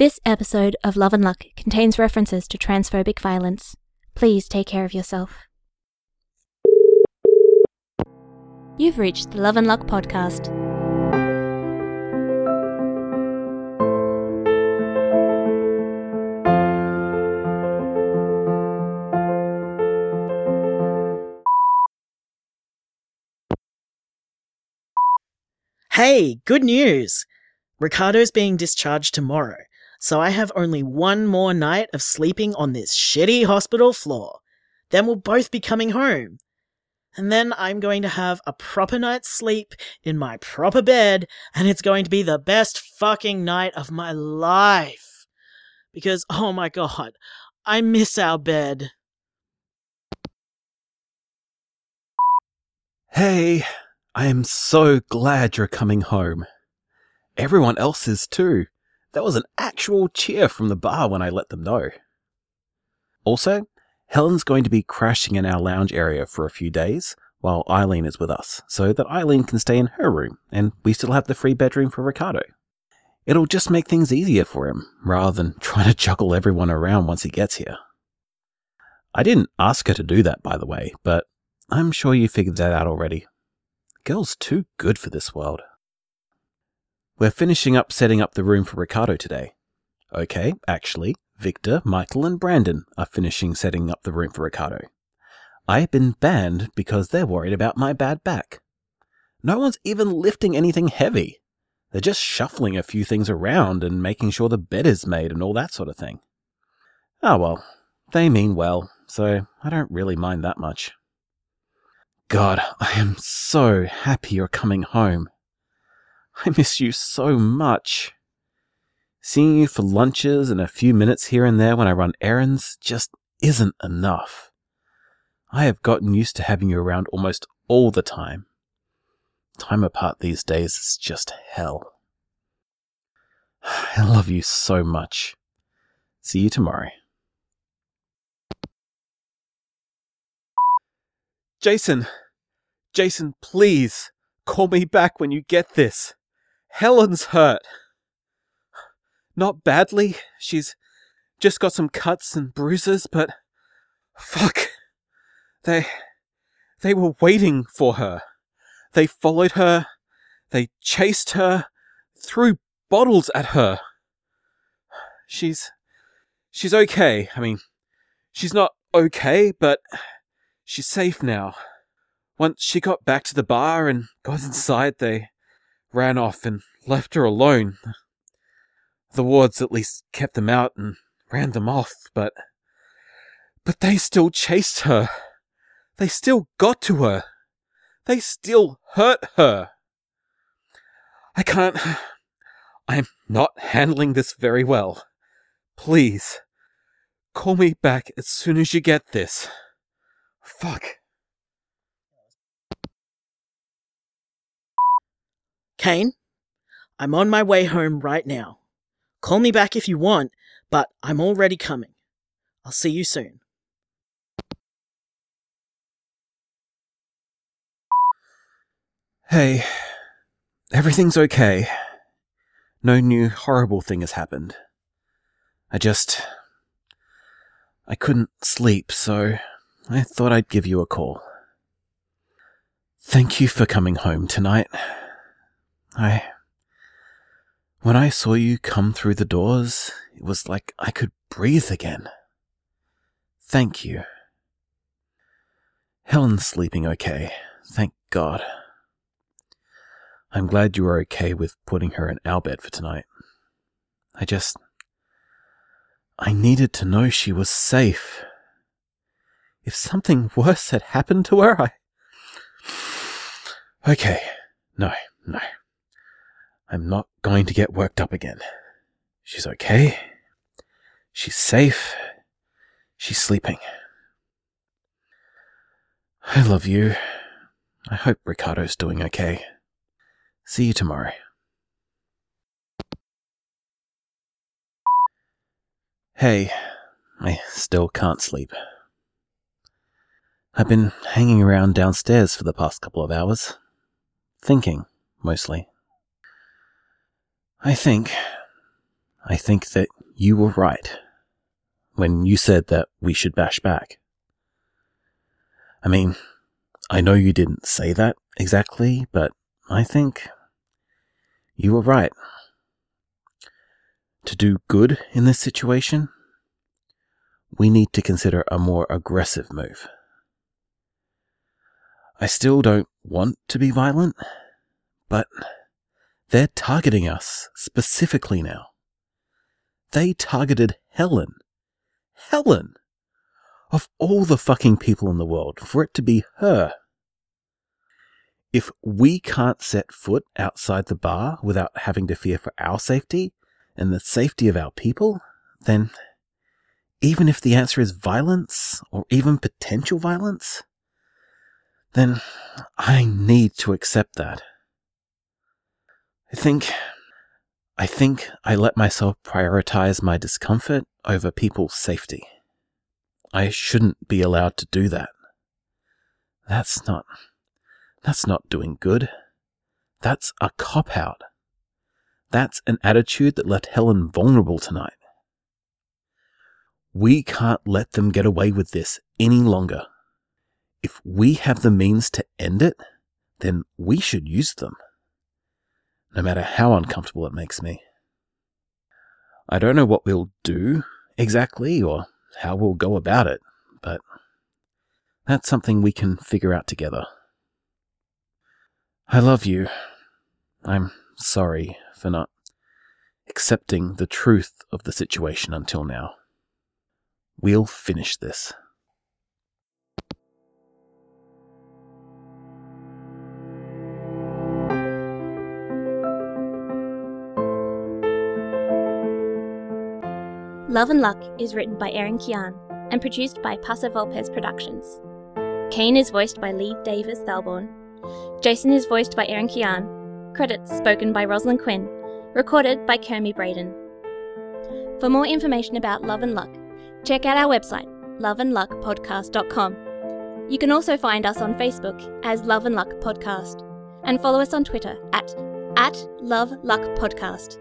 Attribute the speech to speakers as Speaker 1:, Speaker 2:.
Speaker 1: This episode of Love and Luck contains references to transphobic violence. Please take care of yourself. You've reached the Love and Luck podcast.
Speaker 2: Hey, good news! Ricardo's being discharged tomorrow, so I have only one more night of sleeping on this shitty hospital floor. Then we'll both be coming home. And then I'm going to have a proper night's sleep in my proper bed, and it's going to be the best fucking night of my life. Because, oh my god, I miss our bed.
Speaker 3: Hey, I am so glad you're coming home. Everyone else is too. There was an actual cheer from the bar when I let them know. Also, Helen's going to be crashing in our lounge area for a few days while Eileen is with us, so that Eileen can stay in her room and we still have the free bedroom for Ricardo. It'll just make things easier for him, rather than trying to juggle everyone around once he gets here. I didn't ask her to do that, by the way, but I'm sure you figured that out already. Girl's too good for this world. We're finishing up setting up the room for Ricardo today. Okay, actually, Victor, Michael, and Brandon are finishing setting up the room for Ricardo. I've been banned because they're worried about my bad back. No one's even lifting anything heavy. They're just shuffling a few things around and making sure the bed is made and all that sort of thing. Ah well, they mean well, so I don't really mind that much. God, I am so happy you're coming home. I miss you so much. Seeing you for lunches and a few minutes here and there when I run errands just isn't enough. I have gotten used to having you around almost all the time. Time apart these days is just hell. I love you so much. See you tomorrow. Jason! Jason, please! Call me back when you get this. Helen's hurt. Not badly. She's just got some cuts and bruises, but fuck. They they were waiting for her. They followed her. They chased her, threw bottles at her. She's she's okay. I mean, she's not okay, but she's safe now. Once she got back to the bar and got inside, they ran off and left her alone. The wards at least kept them out and ran them off, but. But they still chased her. They still got to her. They still hurt her. I can't. I'm not handling this very well. Please, call me back as soon as you get this. Fuck.
Speaker 2: Kane, I'm on my way home right now. Call me back if you want, but I'm already coming. I'll see you soon.
Speaker 3: Hey, everything's okay. No new horrible thing has happened. I just. I couldn't sleep, so I thought I'd give you a call. Thank you for coming home tonight. I. When I saw you come through the doors, it was like I could breathe again. Thank you. Helen's sleeping okay, thank God. I'm glad you were okay with putting her in our bed for tonight. I just. I needed to know she was safe. If something worse had happened to her, I. Okay, no, no. I'm not going to get worked up again. She's okay. She's safe. She's sleeping. I love you. I hope Ricardo's doing okay. See you tomorrow. Hey, I still can't sleep. I've been hanging around downstairs for the past couple of hours. Thinking, mostly. I think. I think that you were right when you said that we should bash back. I mean, I know you didn't say that exactly, but I think you were right. To do good in this situation, we need to consider a more aggressive move. I still don't want to be violent, but they're targeting us specifically now. They targeted Helen. Helen! Of all the fucking people in the world, for it to be her. If we can't set foot outside the bar without having to fear for our safety and the safety of our people, then even if the answer is violence or even potential violence, then I need to accept that. I think, I think I let myself prioritize my discomfort over people's safety. I shouldn't be allowed to do that. That's not, that's not doing good. That's a cop out. That's an attitude that left Helen vulnerable tonight. We can't let them get away with this any longer. If we have the means to end it, then we should use them no matter how uncomfortable it makes me. I don't know what we'll do exactly or how we'll go about it, but that's something we can figure out together. I love you. I'm sorry for not accepting the truth of the situation until now. We'll finish this.
Speaker 1: Love and Luck is written by Erin Kian and produced by Paso Volpez Productions. Kane is voiced by Lee Davis Thalborn. Jason is voiced by Erin Kian. Credits spoken by Rosalind Quinn. Recorded by Kermie Braden. For more information about Love and Luck, check out our website, loveandluckpodcast.com. You can also find us on Facebook as Love and Luck Podcast and follow us on Twitter at, at Love Luck Podcast.